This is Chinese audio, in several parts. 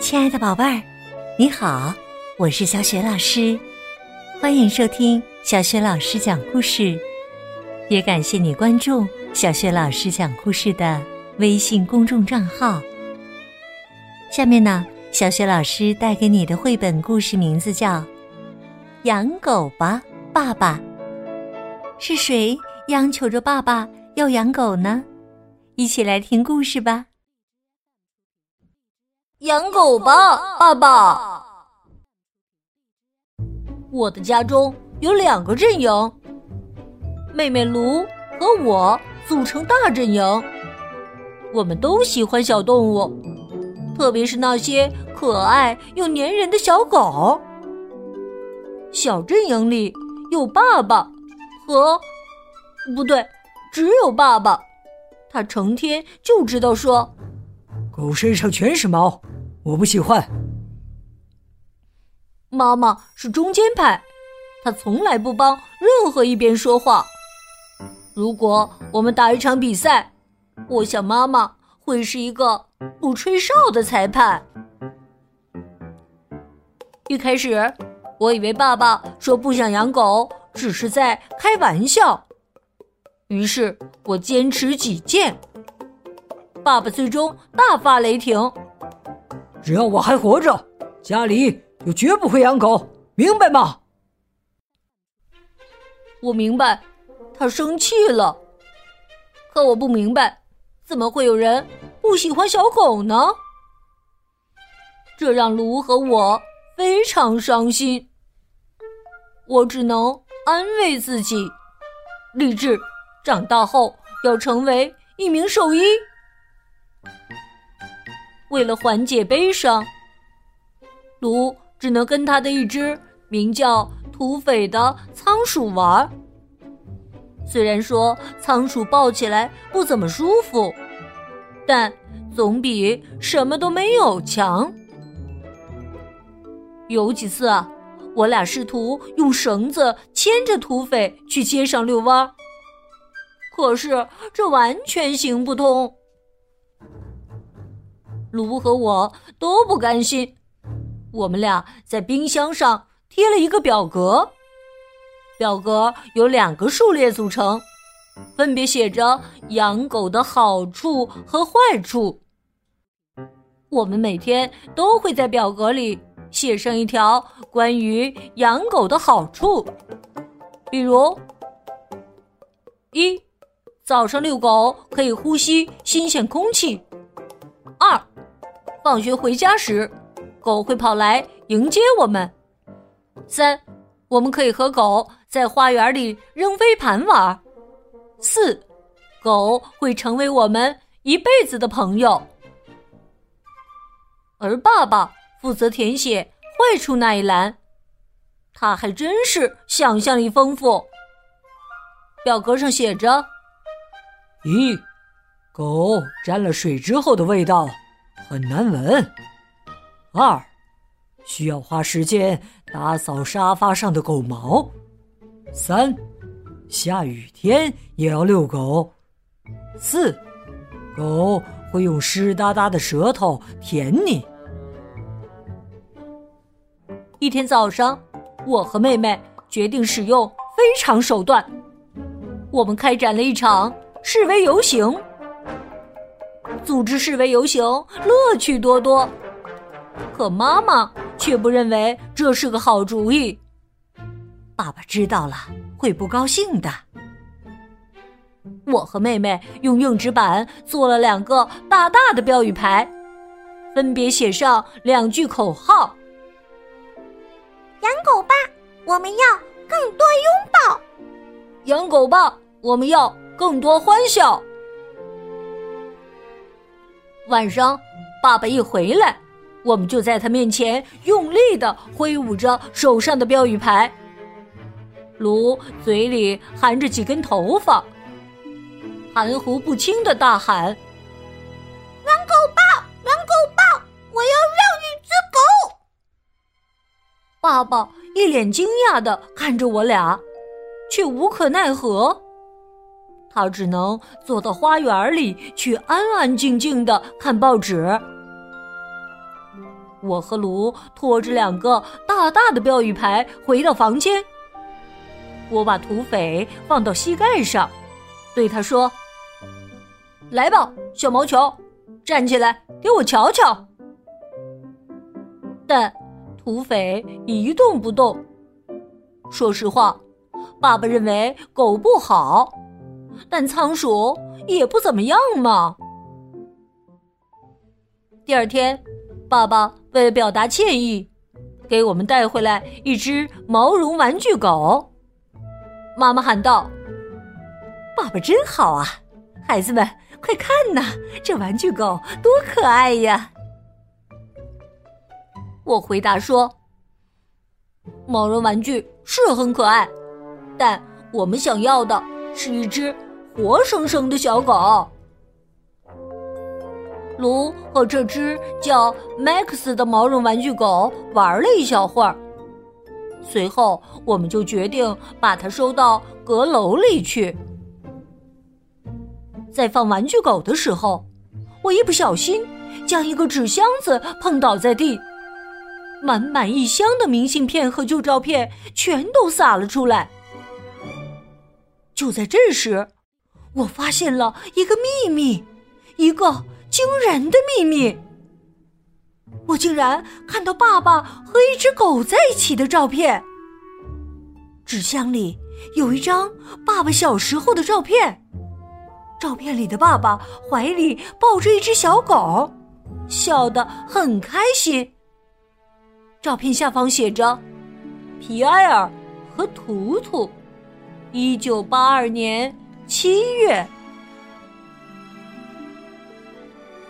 亲爱的宝贝儿，你好，我是小雪老师，欢迎收听小雪老师讲故事，也感谢你关注小雪老师讲故事的微信公众账号。下面呢，小雪老师带给你的绘本故事名字叫《养狗吧，爸爸》。是谁央求着爸爸要养狗呢？一起来听故事吧。养狗吧，爸爸！我的家中有两个阵营，妹妹卢和我组成大阵营。我们都喜欢小动物，特别是那些可爱又粘人的小狗。小阵营里有爸爸和……不对，只有爸爸。他成天就知道说：“狗身上全是毛。”我不喜欢。妈妈是中间派，她从来不帮任何一边说话。如果我们打一场比赛，我想妈妈会是一个不吹哨的裁判。一开始，我以为爸爸说不想养狗只是在开玩笑，于是我坚持己见。爸爸最终大发雷霆。只要我还活着，家里就绝不会养狗，明白吗？我明白，他生气了。可我不明白，怎么会有人不喜欢小狗呢？这让卢和我非常伤心。我只能安慰自己，立志长大后要成为一名兽医。为了缓解悲伤，卢只能跟他的一只名叫土匪的仓鼠玩。虽然说仓鼠抱起来不怎么舒服，但总比什么都没有强。有几次啊，我俩试图用绳子牵着土匪去街上遛弯，可是这完全行不通。卢和我都不甘心，我们俩在冰箱上贴了一个表格，表格由两个数列组成，分别写着养狗的好处和坏处。我们每天都会在表格里写上一条关于养狗的好处，比如：一，早上遛狗可以呼吸新鲜空气；放学回家时，狗会跑来迎接我们。三，我们可以和狗在花园里扔飞盘玩。四，狗会成为我们一辈子的朋友。而爸爸负责填写坏处那一栏，他还真是想象力丰富。表格上写着：一，狗沾了水之后的味道。很难闻。二，需要花时间打扫沙发上的狗毛。三，下雨天也要遛狗。四，狗会用湿哒哒的舌头舔你。一天早上，我和妹妹决定使用非常手段，我们开展了一场示威游行。组织示威游行，乐趣多多。可妈妈却不认为这是个好主意。爸爸知道了会不高兴的。我和妹妹用硬纸板做了两个大大的标语牌，分别写上两句口号：“养狗吧，我们要更多拥抱；养狗吧，我们要更多欢笑。”晚上，爸爸一回来，我们就在他面前用力的挥舞着手上的标语牌。卢嘴里含着几根头发，含糊不清的大喊：“狼狗吧，养狗吧，我要让你只狗！”爸爸一脸惊讶的看着我俩，却无可奈何。他只能坐到花园里去，安安静静的看报纸。我和卢拖着两个大大的标语牌回到房间。我把土匪放到膝盖上，对他说：“来吧，小毛球，站起来给我瞧瞧。”但土匪一动不动。说实话，爸爸认为狗不好，但仓鼠也不怎么样嘛。第二天，爸爸为了表达歉意，给我们带回来一只毛绒玩具狗。妈妈喊道：“爸爸真好啊！孩子们，快看呐，这玩具狗多可爱呀！”我回答说：“毛绒玩具是很可爱，但我们想要的是一只活生生的小狗。”卢和这只叫 Max 的毛绒玩具狗玩了一小会儿，随后我们就决定把它收到阁楼里去。在放玩具狗的时候，我一不小心将一个纸箱子碰倒在地，满满一箱的明信片和旧照片全都洒了出来。就在这时，我发现了一个秘密，一个。惊人的秘密！我竟然看到爸爸和一只狗在一起的照片。纸箱里有一张爸爸小时候的照片，照片里的爸爸怀里抱着一只小狗，笑得很开心。照片下方写着：“皮埃尔和图图，一九八二年七月。”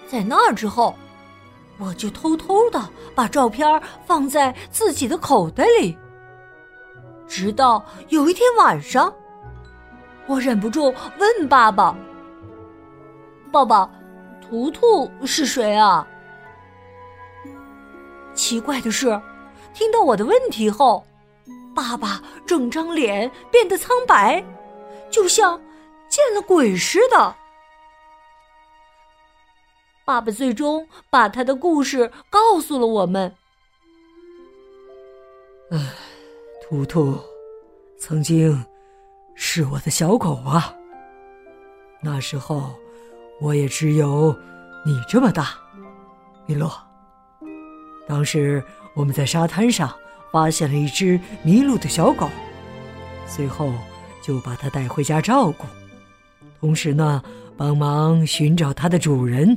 在那之后，我就偷偷的把照片放在自己的口袋里。直到有一天晚上，我忍不住问爸爸：“爸爸，图图是谁啊？”奇怪的是，听到我的问题后，爸爸整张脸变得苍白，就像见了鬼似的。爸爸最终把他的故事告诉了我们。唉，图图曾经是我的小狗啊。那时候我也只有你这么大，米洛。当时我们在沙滩上发现了一只迷路的小狗，随后就把它带回家照顾，同时呢，帮忙寻找它的主人。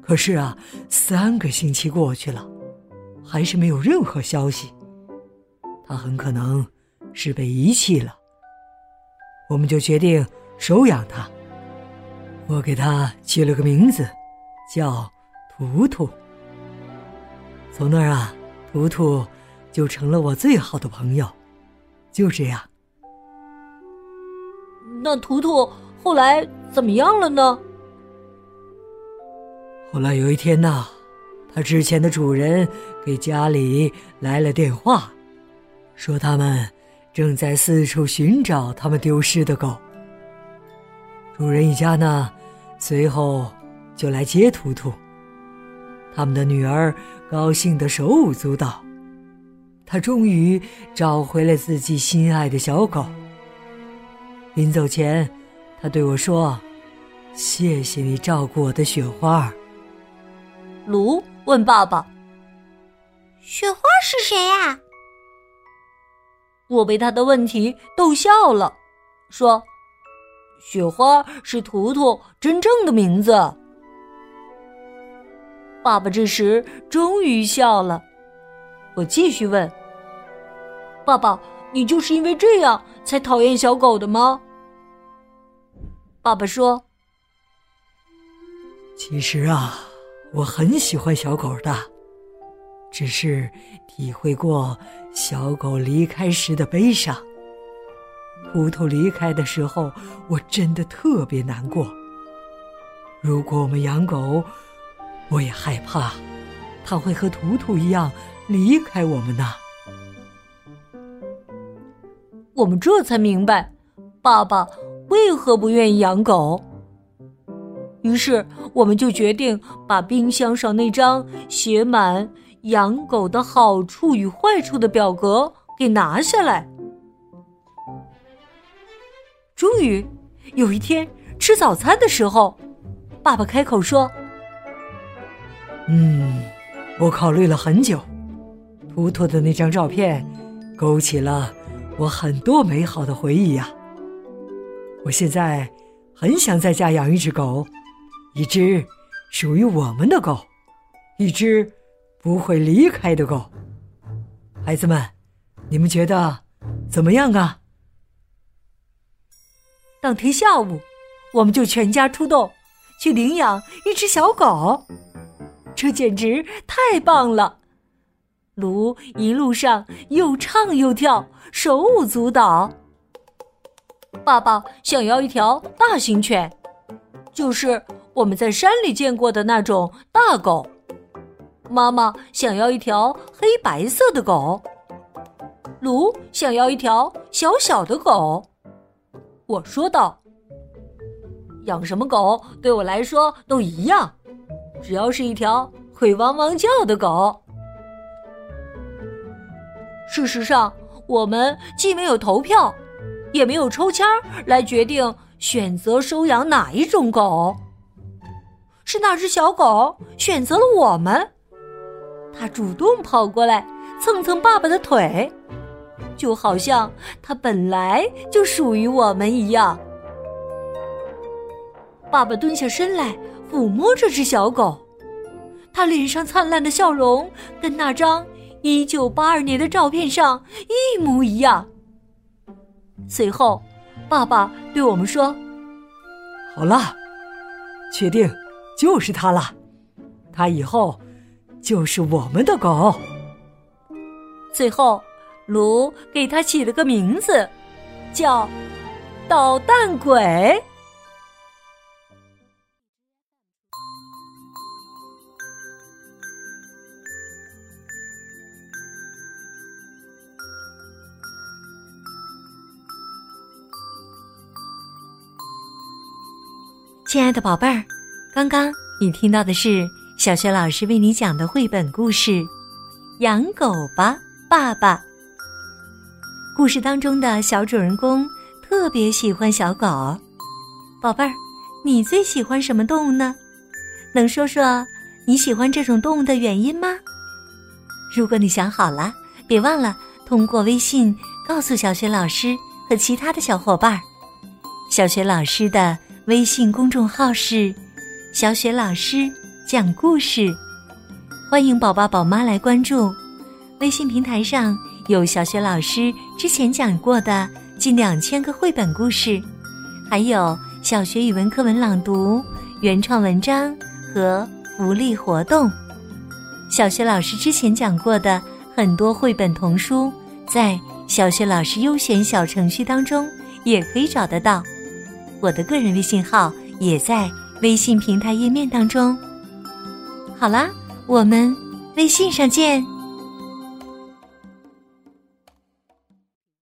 可是啊，三个星期过去了，还是没有任何消息。它很可能是被遗弃了。我们就决定收养它。我给它起了个名字，叫图图。从那儿啊，图图就成了我最好的朋友。就这样。那图图后来怎么样了呢？后来有一天呐，他之前的主人给家里来了电话，说他们正在四处寻找他们丢失的狗。主人一家呢，随后就来接图图。他们的女儿高兴得手舞足蹈，她终于找回了自己心爱的小狗。临走前，他对我说：“谢谢你照顾我的雪花。”卢问爸爸：“雪花是谁呀？”我被他的问题逗笑了，说：“雪花是图图真正的名字。”爸爸这时终于笑了。我继续问：“爸爸，你就是因为这样才讨厌小狗的吗？”爸爸说：“其实啊。”我很喜欢小狗的，只是体会过小狗离开时的悲伤。图图离开的时候，我真的特别难过。如果我们养狗，我也害怕，它会和图图一样离开我们呢。我们这才明白，爸爸为何不愿意养狗。于是我们就决定把冰箱上那张写满养狗的好处与坏处的表格给拿下来。终于有一天吃早餐的时候，爸爸开口说：“嗯，我考虑了很久，图图的那张照片勾起了我很多美好的回忆呀。我现在很想在家养一只狗。”一只属于我们的狗，一只不会离开的狗。孩子们，你们觉得怎么样啊？当天下午，我们就全家出动去领养一只小狗，这简直太棒了！卢一路上又唱又跳，手舞足蹈。爸爸想要一条大型犬，就是。我们在山里见过的那种大狗，妈妈想要一条黑白色的狗，卢想要一条小小的狗。我说道：“养什么狗对我来说都一样，只要是一条会汪汪叫的狗。”事实上，我们既没有投票，也没有抽签来决定选择收养哪一种狗。是那只小狗选择了我们，它主动跑过来蹭蹭爸爸的腿，就好像它本来就属于我们一样。爸爸蹲下身来抚摸这只小狗，他脸上灿烂的笑容跟那张一九八二年的照片上一模一样。随后，爸爸对我们说：“好了，确定。”就是它了，它以后就是我们的狗。最后，卢给它起了个名字，叫“捣蛋鬼”。亲爱的宝贝儿。刚刚你听到的是小学老师为你讲的绘本故事《养狗吧，爸爸》。故事当中的小主人公特别喜欢小狗。宝贝儿，你最喜欢什么动物呢？能说说你喜欢这种动物的原因吗？如果你想好了，别忘了通过微信告诉小学老师和其他的小伙伴。小学老师的微信公众号是。小雪老师讲故事，欢迎宝宝宝妈来关注。微信平台上有小雪老师之前讲过的近两千个绘本故事，还有小学语文课文朗读、原创文章和福利活动。小学老师之前讲过的很多绘本童书，在小学老师优选小程序当中也可以找得到。我的个人微信号也在。微信平台页面当中，好啦，我们微信上见。